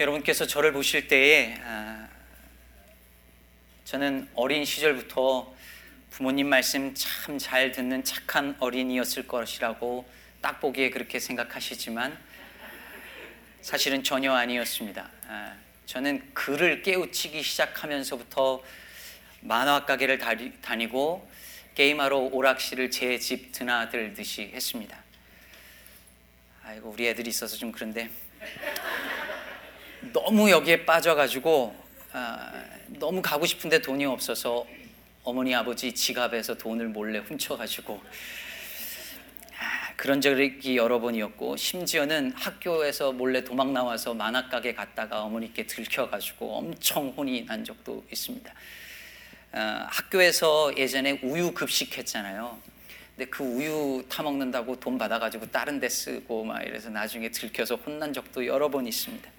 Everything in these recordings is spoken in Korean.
여러분께서 저를 보실 때에 아, 저는 어린 시절부터 부모님 말씀 참 잘 듣는 착한 어린이였을 것이라고 딱 보기에 그렇게 생각하시지만 사실은 전혀 아니었습니다. 아, 저는 글을 깨우치기 시작하면서부터 만화 가게를 다니고 게임하러 오락실을 제 집 드나들듯이 했습니다. 아이고 우리 애들이 있어서 좀 그런데 너무 여기에 빠져가지고 아, 너무 가고 싶은데 돈이 없어서 어머니 아버지 지갑에서 돈을 몰래 훔쳐가지고 아, 그런 적이 여러 번이었고 심지어는 학교에서 몰래 도망 나와서 만화 가게 갔다가 어머니께 들켜가지고 엄청 혼이 난 적도 있습니다. 아, 학교에서 예전에 우유 급식했잖아요. 근데 그 우유 타 먹는다고 돈 받아가지고 다른 데 쓰고 막 이래서 나중에 들켜서 혼난 적도 여러 번 있습니다.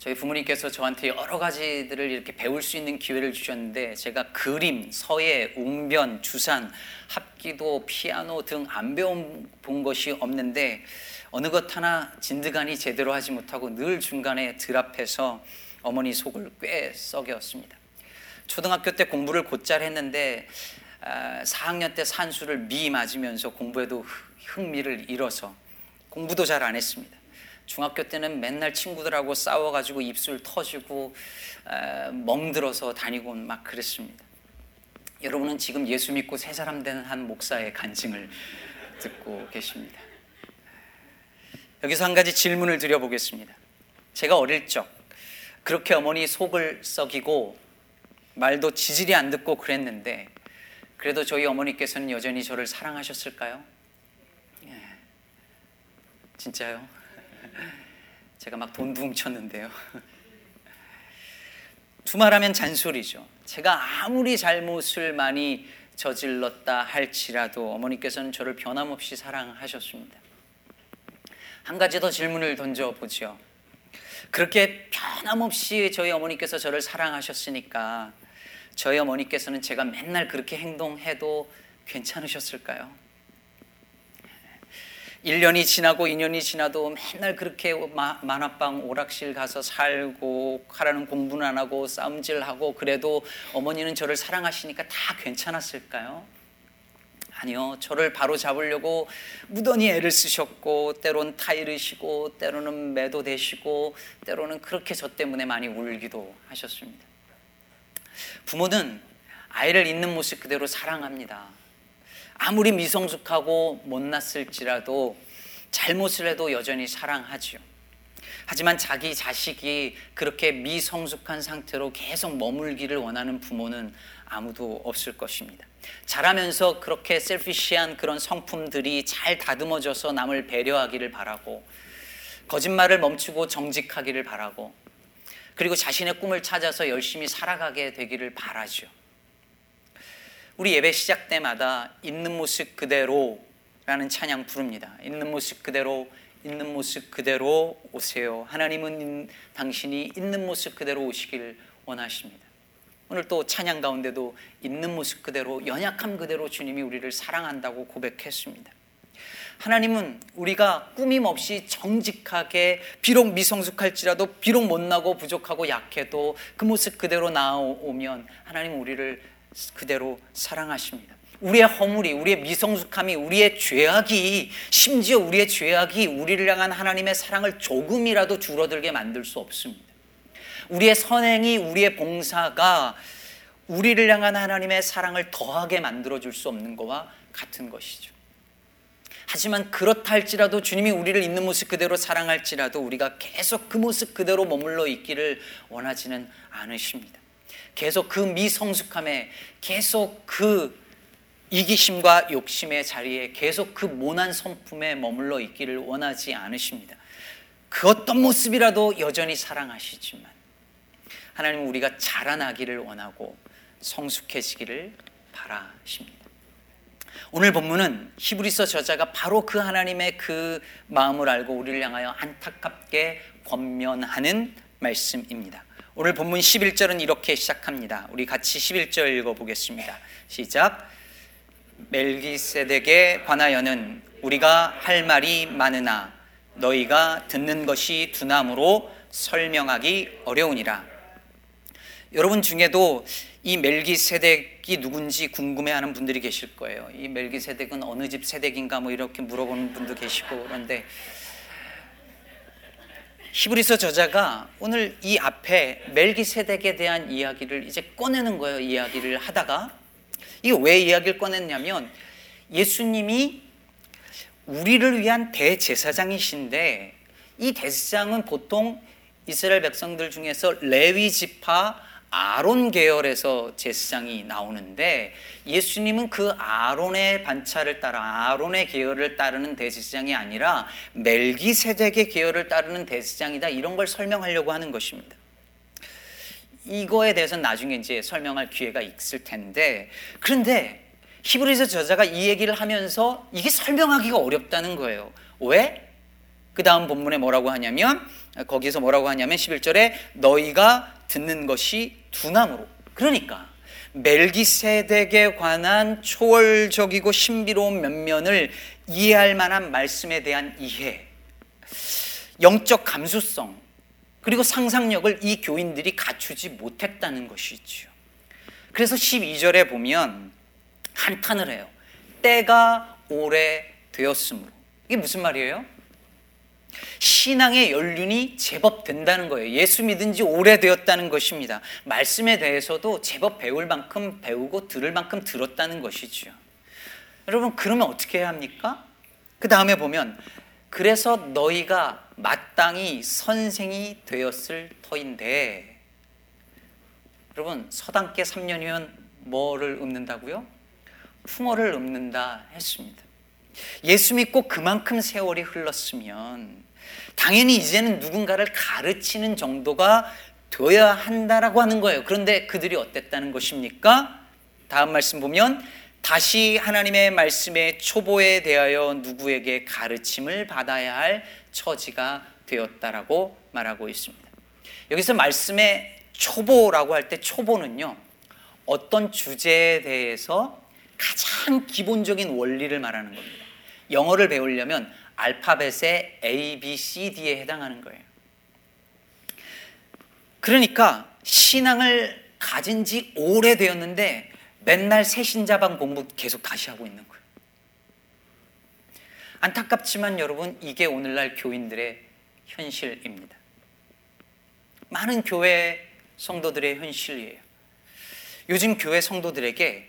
저희 부모님께서 저한테 여러 가지들을 이렇게 배울 수 있는 기회를 주셨는데 제가 그림, 서예, 웅변, 주산, 합기도, 피아노 등 안 배운 본 것이 없는데 어느 것 하나 진드간이 제대로 하지 못하고 늘 중간에 들 앞에서 어머니 속을 꽤 썩였습니다. 초등학교 때 공부를 곧잘 했는데 4학년 아, 때 산수를 미 맞으면서 공부에도 흥미를 잃어서 공부도 잘 안 했습니다. 중학교 때는 맨날 친구들하고 싸워가지고 입술 터지고 멍들어서 다니고 막 그랬습니다. 여러분은 지금 예수 믿고 새 사람 되는 한 목사의 간증을 듣고 계십니다. 여기서 한 가지 질문을 드려보겠습니다. 제가 어릴 적 그렇게 어머니 속을 썩이고 말도 지질이 안 듣고 그랬는데 그래도 저희 어머니께서는 여전히 저를 사랑하셨을까요? 예. 진짜요? 제가 막 돈도 훔쳤는데요. 두말하면 잔소리죠. 제가 아무리 잘못을 많이 저질렀다 할지라도 어머니께서는 저를 변함없이 사랑하셨습니다. 한 가지 더 질문을 던져보죠. 그렇게 변함없이 저희 어머니께서 저를 사랑하셨으니까 저희 어머니께서는 제가 맨날 그렇게 행동해도 괜찮으셨을까요? 1년이 지나고 2년이 지나도 맨날 그렇게 만화방 오락실 가서 살고 하라는 공부는 안 하고 싸움질하고 그래도 어머니는 저를 사랑하시니까 다 괜찮았을까요? 아니요. 저를 바로 잡으려고 무던히 애를 쓰셨고 때론 타이르시고 때로는 매도 되시고 때로는 그렇게 저 때문에 많이 울기도 하셨습니다. 부모는 아이를 있는 모습 그대로 사랑합니다. 아무리 미성숙하고 못났을지라도 잘못을 해도 여전히 사랑하지요. 하지만 자기 자식이 그렇게 미성숙한 상태로 계속 머물기를 원하는 부모는 아무도 없을 것입니다. 자라면서 그렇게 셀피시한 그런 성품들이 잘 다듬어져서 남을 배려하기를 바라고 거짓말을 멈추고 정직하기를 바라고 그리고 자신의 꿈을 찾아서 열심히 살아가게 되기를 바라죠. 우리 예배 시작 때마다 있는 모습 그대로라는 찬양 부릅니다. 있는 모습 그대로 있는 모습 그대로 오세요. 하나님은 당신이 있는 모습 그대로 오시길 원하십니다. 오늘 또 찬양 가운데도 있는 모습 그대로 연약함 그대로 주님이 우리를 사랑한다고 고백했습니다. 하나님은 우리가 꾸밈 없이 정직하게 비록 미성숙할지라도 비록 못나고 부족하고 약해도 그 모습 그대로 나오면 하나님 우리를 그대로 사랑하십니다. 우리의 허물이, 우리의 미성숙함이, 우리의 죄악이, 심지어 우리의 죄악이 우리를 향한 하나님의 사랑을 조금이라도 줄어들게 만들 수 없습니다. 우리의 선행이, 우리의 봉사가 우리를 향한 하나님의 사랑을 더하게 만들어줄 수 없는 것과 같은 것이죠. 하지만 그렇다 할지라도 주님이 우리를 있는 모습 그대로 사랑할지라도 우리가 계속 그 모습 그대로 머물러 있기를 원하지는 않으십니다. 계속 그 미성숙함에 계속 그 이기심과 욕심의 자리에 계속 그 모난 성품에 머물러 있기를 원하지 않으십니다. 그 어떤 모습이라도 여전히 사랑하시지만 하나님은 우리가 자라나기를 원하고 성숙해지기를 바라십니다. 오늘 본문은 히브리서 저자가 바로 그 하나님의 그 마음을 알고 우리를 향하여 안타깝게 권면하는 말씀입니다. 오늘 본문 11절은 이렇게 시작합니다. 우리 같이 11절 읽어보겠습니다. 시작. 멜기세덱에 관하여는 우리가 할 말이 많으나 너희가 듣는 것이 두나무로 설명하기 어려우니라. 여러분 중에도 이 멜기세덱이 누군지 궁금해하는 분들이 계실 거예요. 이 멜기세덱은 어느 집 세덱인가 뭐 이렇게 물어보는 분도 계시고 그런데 히브리서 저자가 오늘 이 앞에 멜기세덱에 대한 이야기를 이제 꺼내는 거예요. 이야기를 하다가 이게 왜 이야기를 꺼냈냐면 예수님이 우리를 위한 대제사장이신데 이 대제사장은 보통 이스라엘 백성들 중에서 레위 지파 아론 계열에서 제사장이 나오는데 예수님은 그 아론의 반차를 따라 아론의 계열을 따르는 대제사장이 아니라 멜기세덱의 계열을 따르는 대제사장이다 이런 걸 설명하려고 하는 것입니다. 이거에 대해서는 나중에 이제 설명할 기회가 있을 텐데 그런데 히브리서 저자가 이 얘기를 하면서 이게 설명하기가 어렵다는 거예요. 왜? 그 다음 본문에 뭐라고 하냐면 거기서 뭐라고 하냐면 11절에 너희가 듣는 것이 두나무로 그러니까 멜기세덱에 관한 초월적이고 신비로운 면면을 이해할 만한 말씀에 대한 이해 영적 감수성 그리고 상상력을 이 교인들이 갖추지 못했다는 것이죠. 그래서 12절에 보면 한탄을 해요. 때가 오래 되었으므로. 이게 무슨 말이에요? 신앙의 연륜이 제법 된다는 거예요. 예수 믿은 지 오래되었다는 것입니다. 말씀에 대해서도 제법 배울 만큼 배우고 들을 만큼 들었다는 것이죠. 여러분, 그러면 어떻게 해야 합니까? 그 다음에 보면, 그래서 너희가 마땅히 선생이 되었을 터인데, 여러분, 서당께 3년이면 뭐를 읊는다고요? 풍어를 읊는다 했습니다. 예수 믿고 그만큼 세월이 흘렀으면 당연히 이제는 누군가를 가르치는 정도가 되어야 한다라고 하는 거예요. 그런데 그들이 어땠다는 것입니까? 다음 말씀 보면 다시 하나님의 말씀의 초보에 대하여 누구에게 가르침을 받아야 할 처지가 되었다라고 말하고 있습니다. 여기서 말씀의 초보라고 할 때 초보는요. 어떤 주제에 대해서 가장 기본적인 원리를 말하는 겁니다. 영어를 배우려면 알파벳의 A, B, C, D에 해당하는 거예요. 그러니까 신앙을 가진 지 오래되었는데 맨날 새신자방 공부 계속 다시 하고 있는 거예요. 안타깝지만 여러분 이게 오늘날 교인들의 현실입니다. 많은 교회 성도들의 현실이에요. 요즘 교회 성도들에게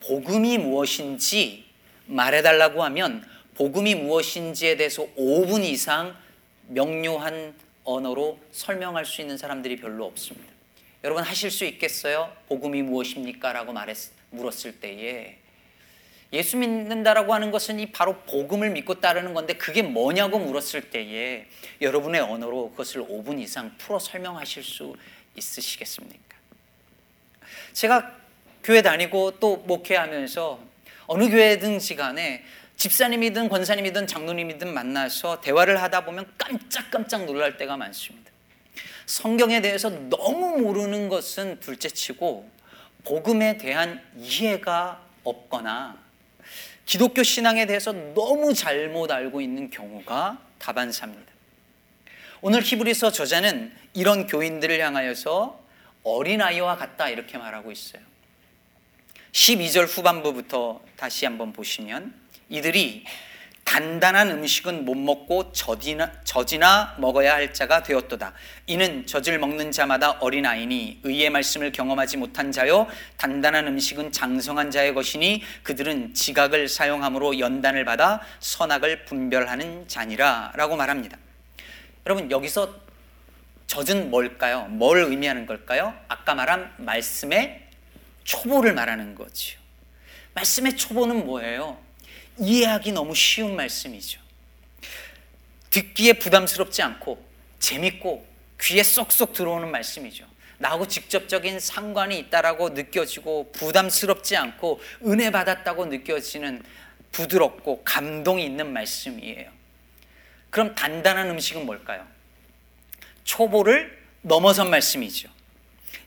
복음이 무엇인지 말해달라고 하면 복음이 무엇인지에 대해서 5분 이상 명료한 언어로 설명할 수 있는 사람들이 별로 없습니다. 여러분 하실 수 있겠어요? 복음이 무엇입니까? 라고 말했, 물었을 때에 예수 믿는다라고 하는 것은 이 바로 복음을 믿고 따르는 건데 그게 뭐냐고 물었을 때에 여러분의 언어로 그것을 5분 이상 풀어 설명하실 수 있으시겠습니까? 제가 교회 다니고 또 목회하면서 어느 교회든지 간에 집사님이든 권사님이든 장로님이든 만나서 대화를 하다 보면 깜짝깜짝 놀랄 때가 많습니다. 성경에 대해서 너무 모르는 것은 둘째치고 복음에 대한 이해가 없거나 기독교 신앙에 대해서 너무 잘못 알고 있는 경우가 다반사입니다. 오늘 히브리서 저자는 이런 교인들을 향하여서 어린아이와 같다 이렇게 말하고 있어요. 12절 후반부부터 다시 한번 보시면 이들이 단단한 음식은 못 먹고 젖이나, 젖이나 먹어야 할 자가 되었도다. 이는 젖을 먹는 자마다 어린아이니 의의 말씀을 경험하지 못한 자요 단단한 음식은 장성한 자의 것이니 그들은 지각을 사용함으로 연단을 받아 선악을 분별하는 자니라 라고 말합니다. 여러분 여기서 젖은 뭘까요? 뭘 의미하는 걸까요? 아까 말한 말씀의 초보를 말하는 거죠. 말씀의 초보는 뭐예요? 이해하기 너무 쉬운 말씀이죠. 듣기에 부담스럽지 않고 재밌고 귀에 쏙쏙 들어오는 말씀이죠. 나하고 직접적인 상관이 있다라고 느껴지고 부담스럽지 않고 은혜 받았다고 느껴지는 부드럽고 감동이 있는 말씀이에요. 그럼 단단한 음식은 뭘까요? 초보를 넘어선 말씀이죠.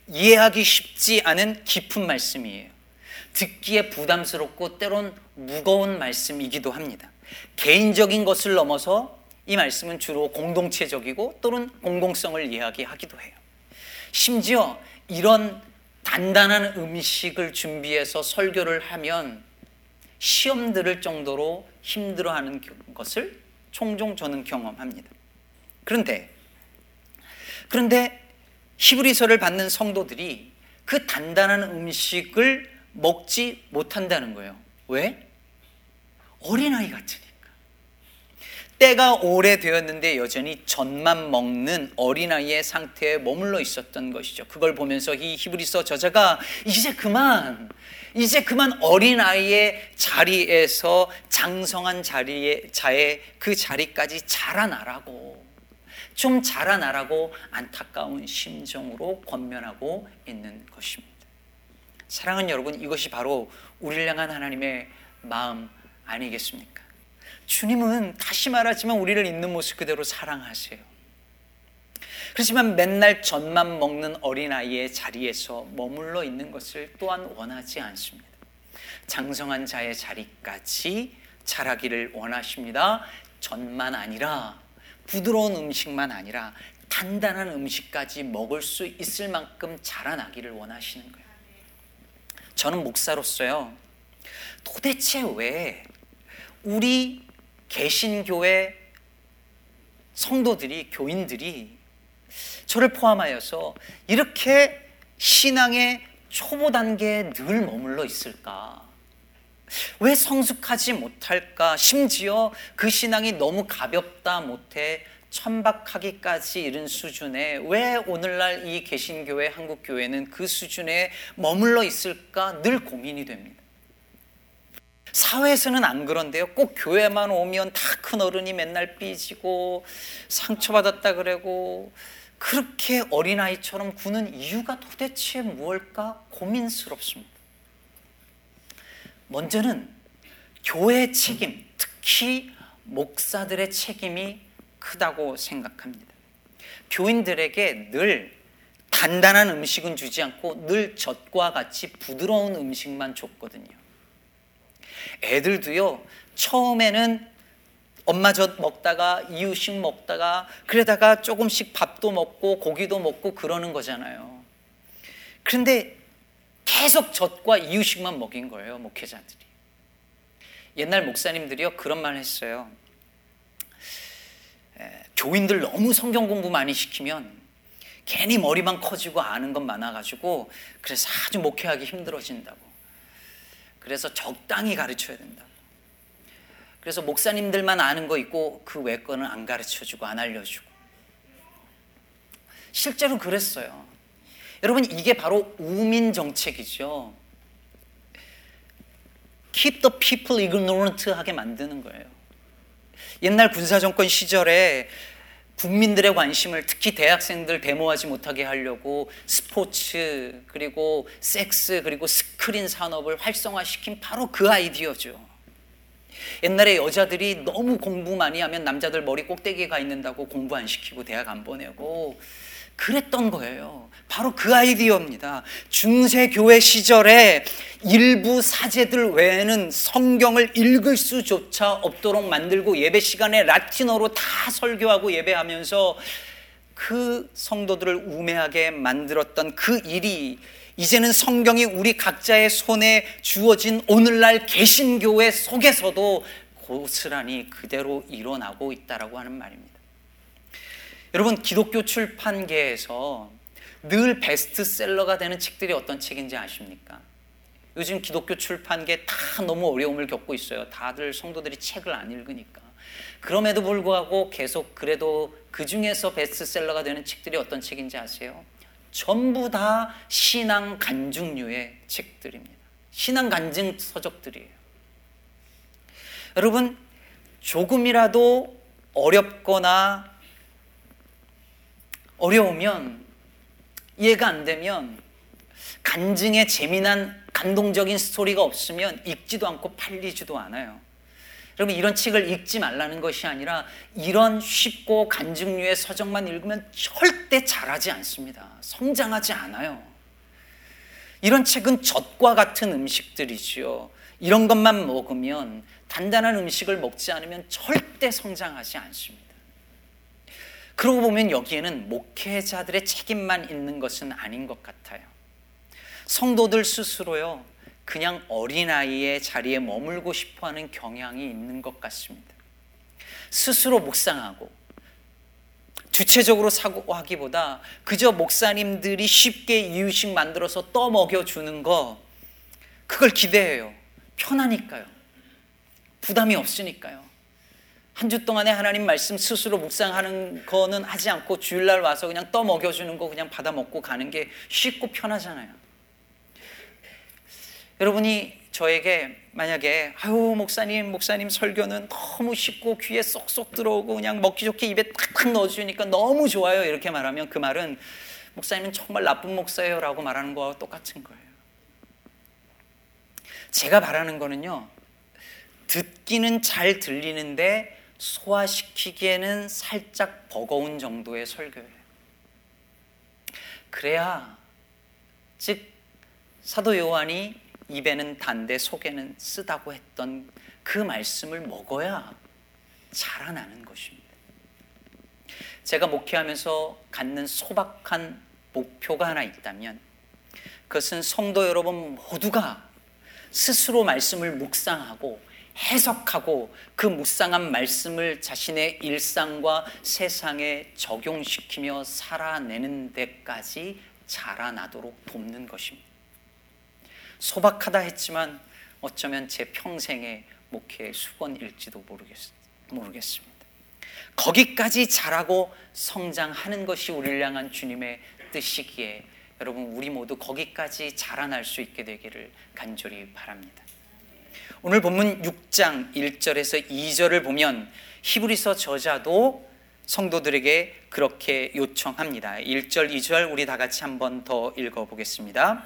이해하기 쉽지 않은 깊은 말씀이에요. 듣기에 부담스럽고 때론 무거운 말씀이기도 합니다. 개인적인 것을 넘어서 이 말씀은 주로 공동체적이고 또는 공공성을 이야기하기도 해요. 심지어 이런 단단한 음식을 준비해서 설교를 하면 시험 들을 정도로 힘들어하는 것을 종종 저는 경험합니다. 그런데 그런데 히브리서를 받는 성도들이 그 단단한 음식을 먹지 못한다는 거예요. 왜? 어린아이 같으니까. 때가 오래되었는데 여전히 젖만 먹는 어린아이의 상태에 머물러 있었던 것이죠. 그걸 보면서 이 히브리서 저자가 이제 그만, 이제 그만 어린아이의 자리에서 장성한 자리에, 자의 그 자리까지 자라나라고, 좀 자라나라고 안타까운 심정으로 권면하고 있는 것입니다. 사랑하는 여러분, 이것이 바로 우리를 향한 하나님의 마음 아니겠습니까? 주님은 다시 말하지만 우리를 있는 모습 그대로 사랑하세요. 그렇지만 맨날 젖만 먹는 어린아이의 자리에서 머물러 있는 것을 또한 원하지 않습니다. 장성한 자의 자리까지 자라기를 원하십니다. 젖만 아니라 부드러운 음식만 아니라 단단한 음식까지 먹을 수 있을 만큼 자라나기를 원하시는 거예요. 저는 목사로서요. 도대체 왜 우리 개신교회 성도들이 교인들이 저를 포함하여서 이렇게 신앙의 초보 단계에 늘 머물러 있을까? 왜 성숙하지 못할까? 심지어 그 신앙이 너무 가볍다 못해 천박하기까지 이른 수준에 왜 오늘날 이 개신교회 한국 교회는 그 수준에 머물러 있을까 늘 고민이 됩니다. 사회에서는 안 그런데요. 꼭 교회만 오면 다 큰 어른이 맨날 삐지고 상처받았다 그러고 그렇게 어린아이처럼 구는 이유가 도대체 무엇일까 고민스럽습니다. 먼저는 교회 책임, 특히 목사들의 책임이 크다고 생각합니다. 교인들에게 늘 단단한 음식은 주지 않고 늘 젖과 같이 부드러운 음식만 줬거든요. 애들도요, 처음에는 엄마 젖 먹다가 이유식 먹다가 그러다가 조금씩 밥도 먹고 고기도 먹고 그러는 거잖아요. 그런데 계속 젖과 이유식만 먹인 거예요, 목회자들이. 옛날 목사님들이요, 그런 말 했어요. 에, 교인들 너무 성경 공부 많이 시키면 괜히 머리만 커지고 아는 것 많아가지고 그래서 아주 목회하기 힘들어진다고. 그래서 적당히 가르쳐야 된다. 그래서 목사님들만 아는 거 있고 그 외 거는 안 가르쳐 주고 안 알려주고. 실제로 그랬어요. 여러분, 이게 바로 우민 정책이죠. Keep the people ignorant 하게 만드는 거예요. 옛날 군사 정권 시절에 국민들의 관심을 특히 대학생들 데모하지 못하게 하려고 스포츠 그리고 섹스 그리고 스크린 산업을 활성화시킨 바로 그 아이디어죠. 옛날에 여자들이 너무 공부 많이 하면 남자들 머리 꼭대기에 가 있는다고 공부 안 시키고 대학 안 보내고 그랬던 거예요. 바로 그 아이디어입니다. 중세교회 시절에 일부 사제들 외에는 성경을 읽을 수조차 없도록 만들고 예배 시간에 라틴어로 다 설교하고 예배하면서 그 성도들을 우매하게 만들었던 그 일이 이제는 성경이 우리 각자의 손에 주어진 오늘날 개신교회 속에서도 고스란히 그대로 일어나고 있다라고 하는 말입니다. 여러분 기독교 출판계에서 늘 베스트셀러가 되는 책들이 어떤 책인지 아십니까? 요즘 기독교 출판계 다 너무 어려움을 겪고 있어요. 다들 성도들이 책을 안 읽으니까. 그럼에도 불구하고 계속 그래도 그 중에서 베스트셀러가 되는 책들이 어떤 책인지 아세요? 전부 다 신앙 간증류의 책들입니다. 신앙 간증 서적들이에요. 여러분, 조금이라도 어렵거나 어려우면 이해가 안 되면 간증에 재미난 감동적인 스토리가 없으면 읽지도 않고 팔리지도 않아요. 여러분 이런 책을 읽지 말라는 것이 아니라 이런 쉽고 간증류의 서적만 읽으면 절대 잘하지 않습니다. 성장하지 않아요. 이런 책은 젖과 같은 음식들이지요. 이런 것만 먹으면 단단한 음식을 먹지 않으면 절대 성장하지 않습니다. 그러고 보면 여기에는 목회자들의 책임만 있는 것은 아닌 것 같아요. 성도들 스스로요, 그냥 어린아이의 자리에 머물고 싶어 하는 경향이 있는 것 같습니다. 스스로 묵상하고, 주체적으로 사고하기보다 그저 목사님들이 쉽게 이유식 만들어서 떠먹여 주는 거, 그걸 기대해요. 편하니까요. 부담이 없으니까요. 한 주 동안에 하나님 말씀 스스로 묵상하는 거는 하지 않고 주일날 와서 그냥 떠먹여 주는 거 그냥 받아 먹고 가는 게 쉽고 편하잖아요. 여러분이 저에게 만약에 아유 목사님 목사님 설교는 너무 쉽고 귀에 쏙쏙 들어오고 그냥 먹기 좋게 입에 탁탁 넣어주니까 너무 좋아요 이렇게 말하면 그 말은 목사님은 정말 나쁜 목사예요라고 말하는 거와 똑같은 거예요. 제가 바라는 거는요 듣기는 잘 들리는데 소화시키기에는 살짝 버거운 정도의 설교예요. 그래야 즉 사도 요한이 입에는 단데 속에는 쓰다고 했던 그 말씀을 먹어야 자라나는 것입니다. 제가 목회하면서 갖는 소박한 목표가 하나 있다면 그것은 성도 여러분 모두가 스스로 말씀을 묵상하고 해석하고 그 묵상한 말씀을 자신의 일상과 세상에 적용시키며 살아내는 데까지 자라나도록 돕는 것입니다. 소박하다 했지만 어쩌면 제 평생의 목회의 수건일지도 모르겠, 습니다 거기까지 자라고 성장하는 것이 우리를 향한 주님의 뜻이기에 여러분 우리 모두 거기까지 자라날 수 있게 되기를 간절히 바랍니다. 오늘 본문 6장 1절에서 2절을 보면 히브리서 저자도 성도들에게 그렇게 요청합니다. 1절, 2절 우리 다 같이 한번 더 읽어 보겠습니다.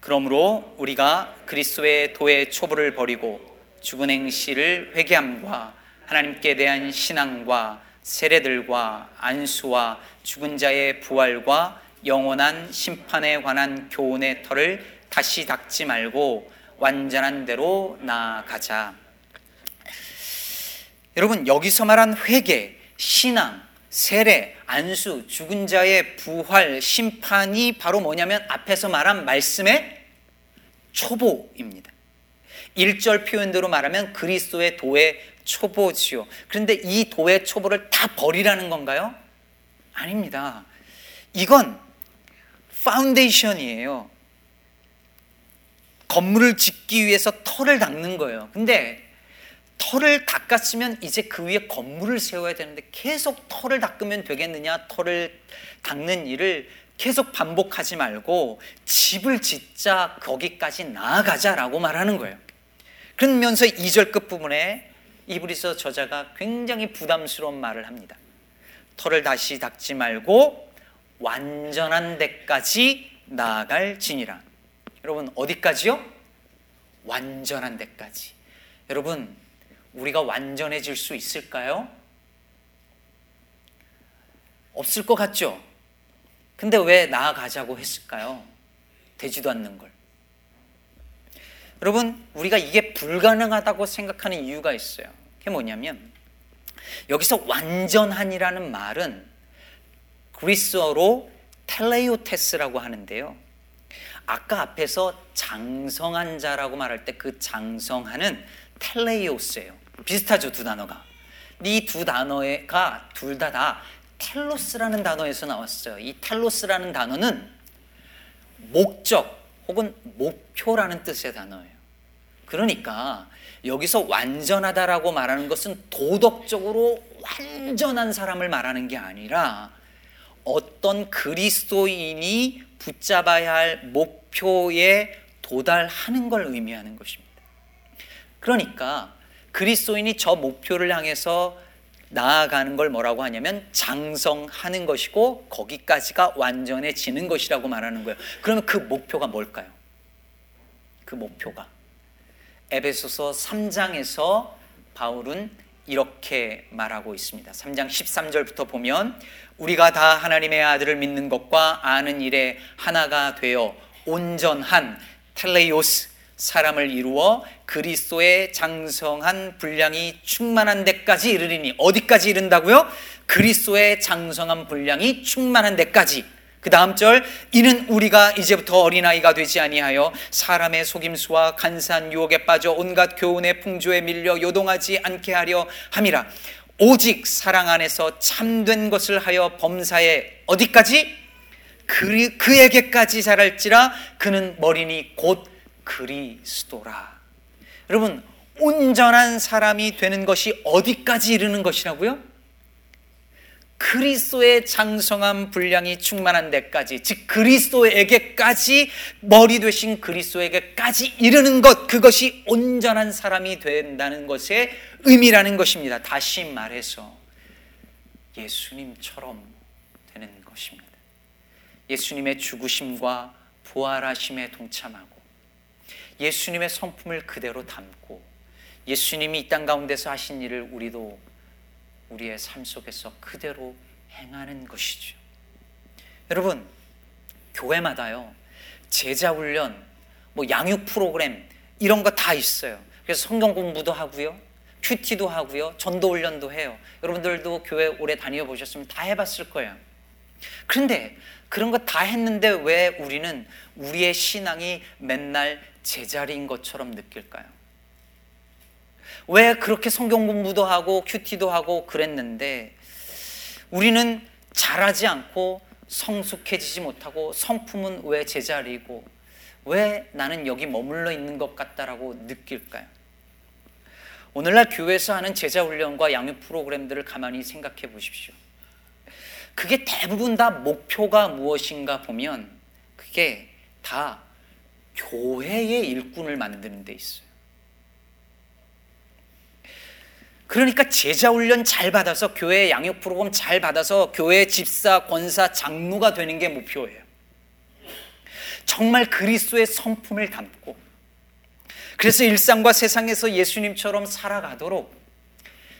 그러므로 우리가 그리스도의 도의 초보를 버리고 죽은 행실을 회개함과 하나님께 대한 신앙과 세례들과 안수와 죽은 자의 부활과 영원한 심판에 관한 교훈의 털을 다시 닦지 말고 완전한 대로 나아가자. 여러분 여기서 말한 회개, 신앙, 세례, 안수, 죽은 자의 부활, 심판이 바로 뭐냐면 앞에서 말한 말씀의 초보입니다. 1절 표현대로 말하면 그리스도의 도의 초보지요. 그런데 이 도의 초보를 다 버리라는 건가요? 아닙니다. 이건 foundation이에요. 건물을 짓기 위해서 터를 닦는 거예요. 근데 터를 닦았으면 이제 그 위에 건물을 세워야 되는데 계속 터를 닦으면 되겠느냐? 터를 닦는 일을 계속 반복하지 말고 집을 짓자 거기까지 나아가자라고 말하는 거예요. 그러면서 2절 끝부분에 이브리서 저자가 굉장히 부담스러운 말을 합니다. 털을 다시 닦지 말고 완전한 데까지 나아갈 진이라. 여러분 어디까지요? 완전한 데까지. 여러분 우리가 완전해질 수 있을까요? 없을 것 같죠? 근데 왜 나아가자고 했을까요? 되지도 않는 걸. 여러분, 우리가 이게 불가능하다고 생각하는 이유가 있어요. 그게 뭐냐면, 여기서 완전한이라는 말은 그리스어로 텔레오테스라고 하는데요. 아까 앞에서 장성한 자라고 말할 때 그 장성하는 텔레이오스예요. 비슷하죠, 두 단어가. 이 두 단어가 둘 다 다 텔로스라는 단어에서 나왔어요. 이 텔로스라는 단어는 목적 혹은 목표라는 뜻의 단어예요. 그러니까 여기서 완전하다라고 말하는 것은 도덕적으로 완전한 사람을 말하는 게 아니라 어떤 그리스도인이 붙잡아야 할 목표에 도달하는 걸 의미하는 것입니다. 그러니까 그리스도인이 저 목표를 향해서 나아가는 걸 뭐라고 하냐면 장성하는 것이고 거기까지가 완전해지는 것이라고 말하는 거예요. 그러면 그 목표가 뭘까요? 그 목표가 에베소서 3장에서 바울은 이렇게 말하고 있습니다. 3장 13절부터 보면 우리가 다 하나님의 아들을 믿는 것과 아는 일에 하나가 되어 온전한 텔레이오스 사람을 이루어 그리스도의 장성한 분량이 충만한 데까지 이르리니 어디까지 이른다고요? 그리스도의 장성한 분량이 충만한 데까지. 그 다음 절 이는 우리가 이제부터 어린아이가 되지 아니하여 사람의 속임수와 간사한 유혹에 빠져 온갖 교훈의 풍조에 밀려 요동하지 않게 하려 함이라 오직 사랑 안에서 참된 것을 하여 범사에 어디까지 그, 그에게까지 자랄지라 그는 머리니 곧 그리스도라. 여러분, 온전한 사람이 되는 것이 어디까지 이르는 것이라고요? 그리스도의 장성한 분량이 충만한 데까지, 즉 그리스도에게까지 머리 되신 그리스도에게까지 이르는 것, 그것이 온전한 사람이 된다는 것의 의미라는 것입니다. 다시 말해서 예수님처럼 되는 것입니다. 예수님의 죽으심과 부활하심에 동참하고 예수님의 성품을 그대로 담고 예수님이 이 땅 가운데서 하신 일을 우리도 우리의 삶 속에서 그대로 행하는 것이죠. 여러분, 교회마다요, 제자 훈련, 뭐 양육 프로그램, 이런 거 다 있어요. 그래서 성경 공부도 하고요, 큐티도 하고요, 전도 훈련도 해요. 여러분들도 교회 오래 다녀 보셨으면 다 해봤을 거예요. 그런데 그런 거 다 했는데 왜 우리는 우리의 신앙이 맨날 제자리인 것처럼 느낄까요? 왜 그렇게 성경 공부도 하고 큐티도 하고 그랬는데 우리는 잘하지 않고 성숙해지지 못하고 성품은 왜 제자리고 왜 나는 여기 머물러 있는 것 같다라고 느낄까요? 오늘날 교회에서 하는 제자 훈련과 양육 프로그램들을 가만히 생각해 보십시오. 그게 대부분 다 목표가 무엇인가 보면 그게 다 교회의 일꾼을 만드는 데 있어요. 그러니까 제자 훈련 잘 받아서 교회 양육 프로그램 잘 받아서 교회 집사, 권사, 장로가 되는 게 목표예요. 정말 그리스도의 성품을 담고 그래서 일상과 세상에서 예수님처럼 살아가도록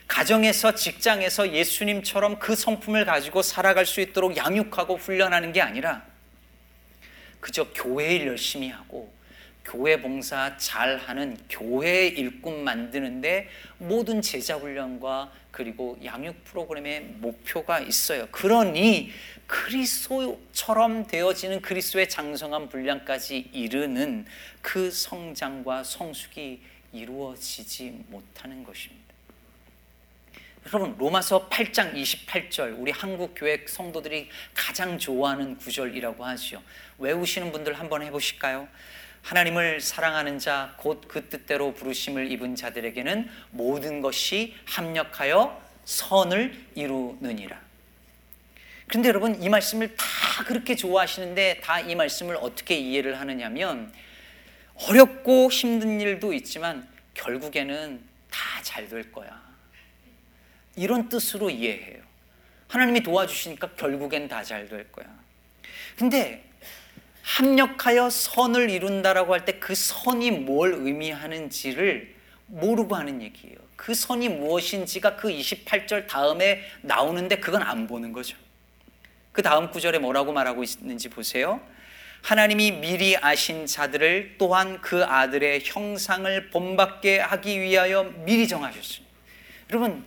가정에서 직장에서 예수님처럼 그 성품을 가지고 살아갈 수 있도록 양육하고 훈련하는 게 아니라 그저 교회 일 열심히 하고 교회 봉사 잘하는 교회 일꾼 만드는데 모든 제자 훈련과 그리고 양육 프로그램의 목표가 있어요. 그러니 그리스도처럼 되어지는 그리스도의 장성한 분량까지 이르는 그 성장과 성숙이 이루어지지 못하는 것입니다. 여러분 로마서 8장 28절 우리 한국 교회 성도들이 가장 좋아하는 구절이라고 하죠. 외우시는 분들 한번 해보실까요? 하나님을 사랑하는 자 곧 그 뜻대로 부르심을 입은 자들에게는 모든 것이 합력하여 선을 이루느니라. 그런데 여러분 이 말씀을 다 그렇게 좋아하시는데 다 이 말씀을 어떻게 이해를 하느냐면 어렵고 힘든 일도 있지만 결국에는 다 잘 될 거야. 이런 뜻으로 이해해요. 하나님이 도와주시니까 결국엔 다 잘 될 거야. 근데 합력하여 선을 이룬다라고 할 때 그 선이 뭘 의미하는지를 모르고 하는 얘기예요. 그 선이 무엇인지가 그 28절 다음에 나오는데 그건 안 보는 거죠. 그 다음 구절에 뭐라고 말하고 있는지 보세요. 하나님이 미리 아신 자들을 또한 그 아들의 형상을 본받게 하기 위하여 미리 정하셨습니다. 여러분,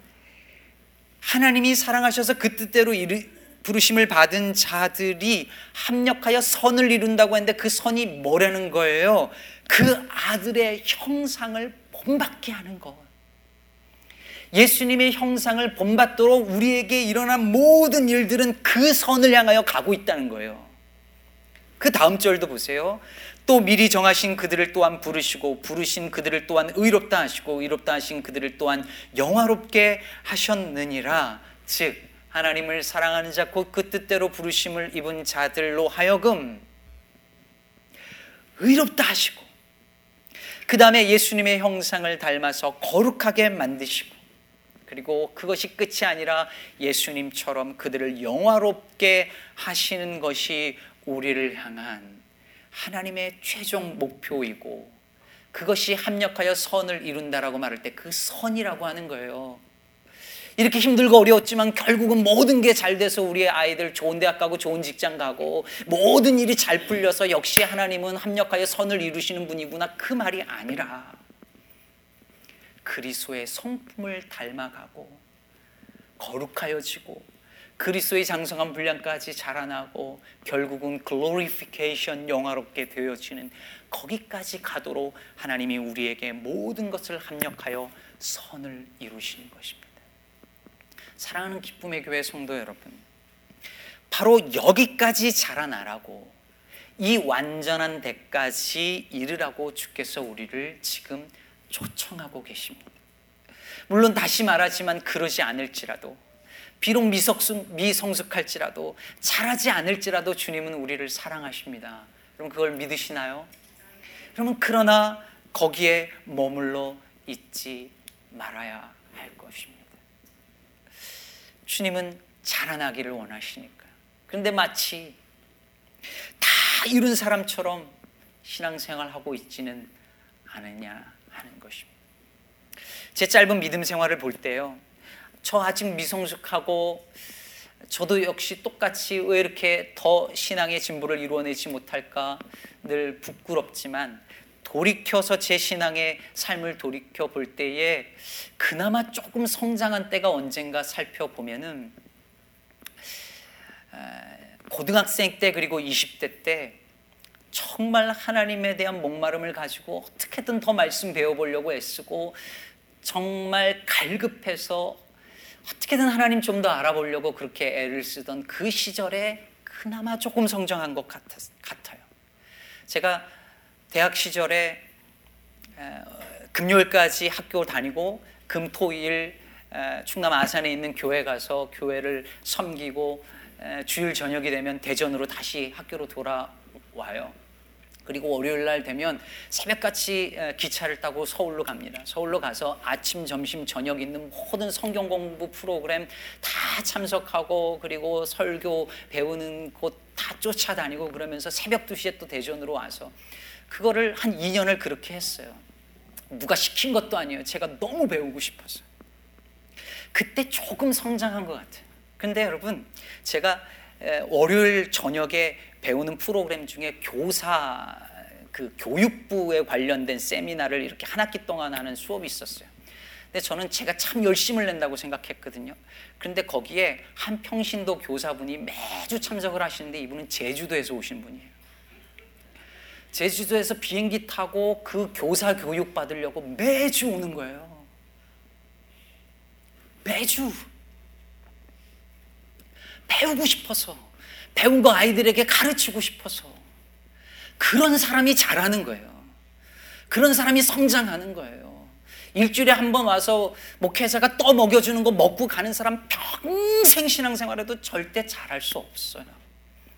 하나님이 사랑하셔서 그 뜻대로 부르심을 받은 자들이 합력하여 선을 이룬다고 했는데 그 선이 뭐라는 거예요? 그 아들의 형상을 본받게 하는 것. 예수님의 형상을 본받도록 우리에게 일어난 모든 일들은 그 선을 향하여 가고 있다는 거예요. 그 다음 절도 보세요. 또 미리 정하신 그들을 또한 부르시고 부르신 그들을 또한 의롭다 하시고 의롭다 하신 그들을 또한 영화롭게 하셨느니라. 즉 하나님을 사랑하는 자 곧 그 뜻대로 부르심을 입은 자들로 하여금 의롭다 하시고 그 다음에 예수님의 형상을 닮아서 거룩하게 만드시고 그리고 그것이 끝이 아니라 예수님처럼 그들을 영화롭게 하시는 것이 우리를 향한 하나님의 최종 목표이고 그것이 합력하여 선을 이룬다라고 말할 때 그 선이라고 하는 거예요. 이렇게 힘들고 어려웠지만 결국은 모든 게 잘 돼서 우리의 아이들 좋은 대학 가고 좋은 직장 가고 모든 일이 잘 풀려서 역시 하나님은 합력하여 선을 이루시는 분이구나 그 말이 아니라 그리스도의 성품을 닮아가고 거룩하여지고 그리스도의 장성한 분량까지 자라나고 결국은 글로리피케이션 영화롭게 되어지는 거기까지 가도록 하나님이 우리에게 모든 것을 합력하여 선을 이루시는 것입니다. 사랑하는 기쁨의 교회 성도 여러분, 바로 여기까지 자라나라고 이 완전한 데까지 이르라고 주께서 우리를 지금 초청하고 계십니다. 물론 다시 말하지만 그러지 않을지라도 비록 미성숙, 미성숙할지라도 잘하지 않을지라도 주님은 우리를 사랑하십니다. 그럼 그걸 믿으시나요? 그러면 그러나 거기에 머물러 있지 말아야. 주님은 자라나기를 원하시니까요. 그런데 마치 다 이룬 사람처럼 신앙생활하고 있지는 않느냐 하는 것입니다. 제 짧은 믿음 생활을 볼 때요. 저 아직 미성숙하고 저도 역시 똑같이 왜 이렇게 더 신앙의 진보를 이루어내지 못할까 늘 부끄럽지만 돌이켜서 제 신앙의 삶을 돌이켜 볼 때에 그나마 조금 성장한 때가 언젠가 살펴보면은 고등학생 때 그리고 20대 때 정말 하나님에 대한 목마름을 가지고 어떻게든 더 말씀 배워보려고 애쓰고 정말 갈급해서 어떻게든 하나님 좀 더 알아보려고 그렇게 애를 쓰던 그 시절에 그나마 조금 성장한 것 같아요. 제가 대학 시절에 금요일까지 학교 다니고 금토일 충남 아산에 있는 교회 가서 교회를 섬기고 주일 저녁이 되면 대전으로 다시 학교로 돌아와요. 그리고 월요일 날 되면 새벽같이 기차를 타고 서울로 갑니다. 서울로 가서 아침, 점심, 저녁 있는 모든 성경 공부 프로그램 다 참석하고 그리고 설교 배우는 곳 다 쫓아다니고 그러면서 새벽 2시에 또 대전으로 와서 그거를 한 2년을 그렇게 했어요. 누가 시킨 것도 아니에요. 제가 너무 배우고 싶어서. 그때 조금 성장한 것 같아요. 근데 여러분, 제가 월요일 저녁에 배우는 프로그램 중에 교사 그 교육부에 관련된 세미나를 이렇게 한 학기 동안 하는 수업이 있었어요. 근데 저는 제가 참 열심을 낸다고 생각했거든요. 그런데 거기에 한 평신도 교사분이 매주 참석을 하시는데 이분은 제주도에서 오신 분이에요. 제주도에서 비행기 타고 그 교사 교육 받으려고 매주 오는 거예요. 매주 배우고 싶어서 배운 거 아이들에게 가르치고 싶어서 그런 사람이 잘하는 거예요. 그런 사람이 성장하는 거예요. 일주일에 한 번 와서 목회자가 떠 먹여주는 거 먹고 가는 사람 평생 신앙생활에도 절대 잘할 수 없어요.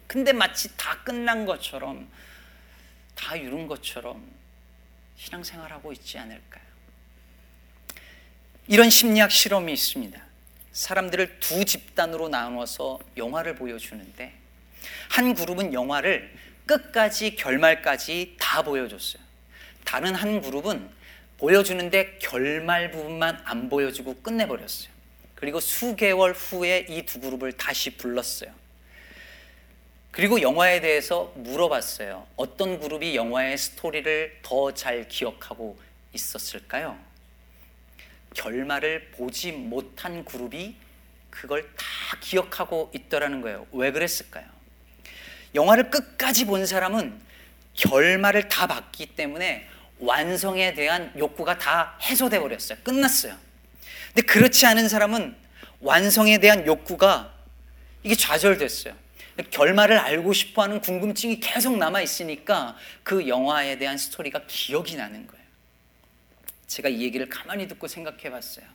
근데 마치 다 끝난 것처럼 다 이룬 것처럼 신앙생활하고 있지 않을까요? 이런 심리학 실험이 있습니다. 사람들을 두 집단으로 나누어서 영화를 보여주는데 한 그룹은 영화를 끝까지 결말까지 다 보여줬어요. 다른 한 그룹은 보여주는데 결말 부분만 안 보여주고 끝내버렸어요. 그리고 수개월 후에 이 두 그룹을 다시 불렀어요. 그리고 영화에 대해서 물어봤어요. 어떤 그룹이 영화의 스토리를 더 잘 기억하고 있었을까요? 결말을 보지 못한 그룹이 그걸 다 기억하고 있더라는 거예요. 왜 그랬을까요? 영화를 끝까지 본 사람은 결말을 다 봤기 때문에 완성에 대한 욕구가 다 해소돼 버렸어요. 끝났어요. 근데 그렇지 않은 사람은 완성에 대한 욕구가 이게 좌절됐어요. 결말을 알고 싶어 하는 궁금증이 계속 남아 있으니까 그 영화에 대한 스토리가 기억이 나는 거예요. 제가 이 얘기를 가만히 듣고 생각해 봤어요.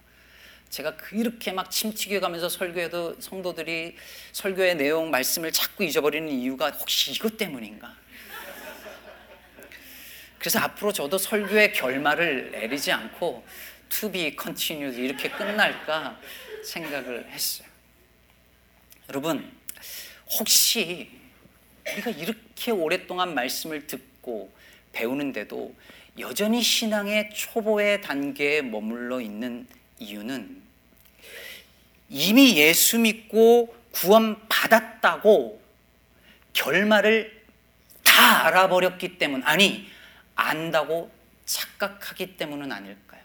제가 그렇게 막 침튀겨 가면서 설교해도 성도들이 설교의 내용, 말씀을 자꾸 잊어버리는 이유가 혹시 이것 때문인가? 그래서 앞으로 저도 설교의 결말을 내리지 않고 to be continued 이렇게 끝날까 생각을 했어요. 여러분, 혹시 우리가 이렇게 오랫동안 말씀을 듣고 배우는데도 여전히 신앙의 초보의 단계에 머물러 있는 이유는 이미 예수 믿고 구원 받았다고 결말을 다 알아버렸기 때문 아니 안다고 착각하기 때문은 아닐까요?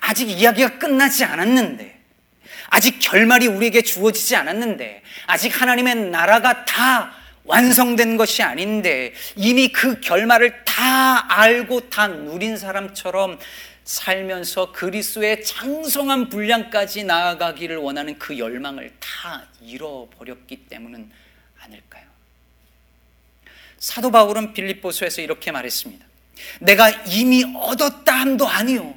아직 이야기가 끝나지 않았는데 아직 결말이 우리에게 주어지지 않았는데 아직 하나님의 나라가 다 완성된 것이 아닌데 이미 그 결말을 다 알고 다 누린 사람처럼 살면서 그리스도의 장성한 분량까지 나아가기를 원하는 그 열망을 다 잃어버렸기 때문은 아닐까요? 사도 바울은 빌립보서에서 이렇게 말했습니다. 내가 이미 얻었다 함도 아니요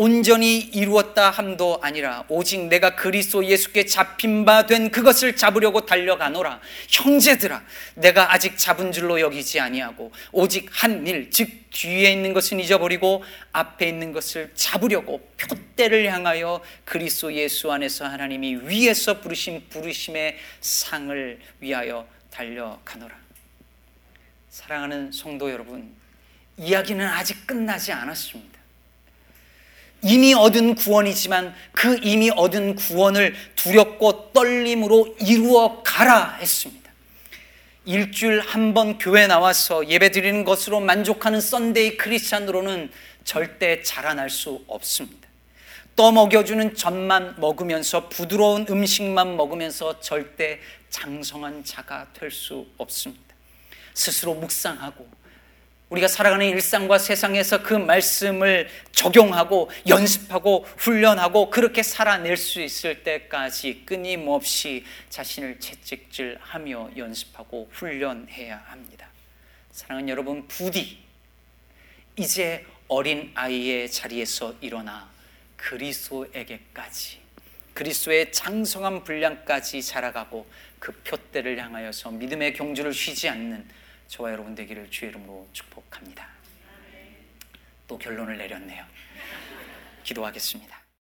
온전히 이루었다 함도 아니라 오직 내가 그리스도 예수께 잡힌 바 된 그것을 잡으려고 달려가노라. 형제들아 내가 아직 잡은 줄로 여기지 아니하고 오직 한 일 즉 뒤에 있는 것은 잊어버리고 앞에 있는 것을 잡으려고 표대를 향하여 그리스도 예수 안에서 하나님이 위에서 부르신 부르심의 상을 위하여 달려가노라. 사랑하는 성도 여러분 이야기는 아직 끝나지 않았습니다 이미 얻은 구원이지만 그 이미 얻은 구원을 두렵고 떨림으로 이루어 가라 했습니다. 일주일 한 번 교회 나와서 예배 드리는 것으로 만족하는 썬데이 크리스찬으로는 절대 자라날 수 없습니다. 떠먹여주는 젖만 먹으면서 부드러운 음식만 먹으면서 절대 장성한 자가 될 수 없습니다. 스스로 묵상하고 우리가 살아가는 일상과 세상에서 그 말씀을 적용하고 연습하고 훈련하고 그렇게 살아낼 수 있을 때까지 끊임없이 자신을 채찍질하며 연습하고 훈련해야 합니다. 사랑하는 여러분, 부디 이제 어린 아이의 자리에서 일어나 그리스도에게까지 그리스도의 장성한 분량까지 자라가고 그 표대를 향하여서 믿음의 경주를 쉬지 않는 저와 여러분 되기를 주의 이름으로 축복합니다. 또 결론을 내렸네요. 기도하겠습니다.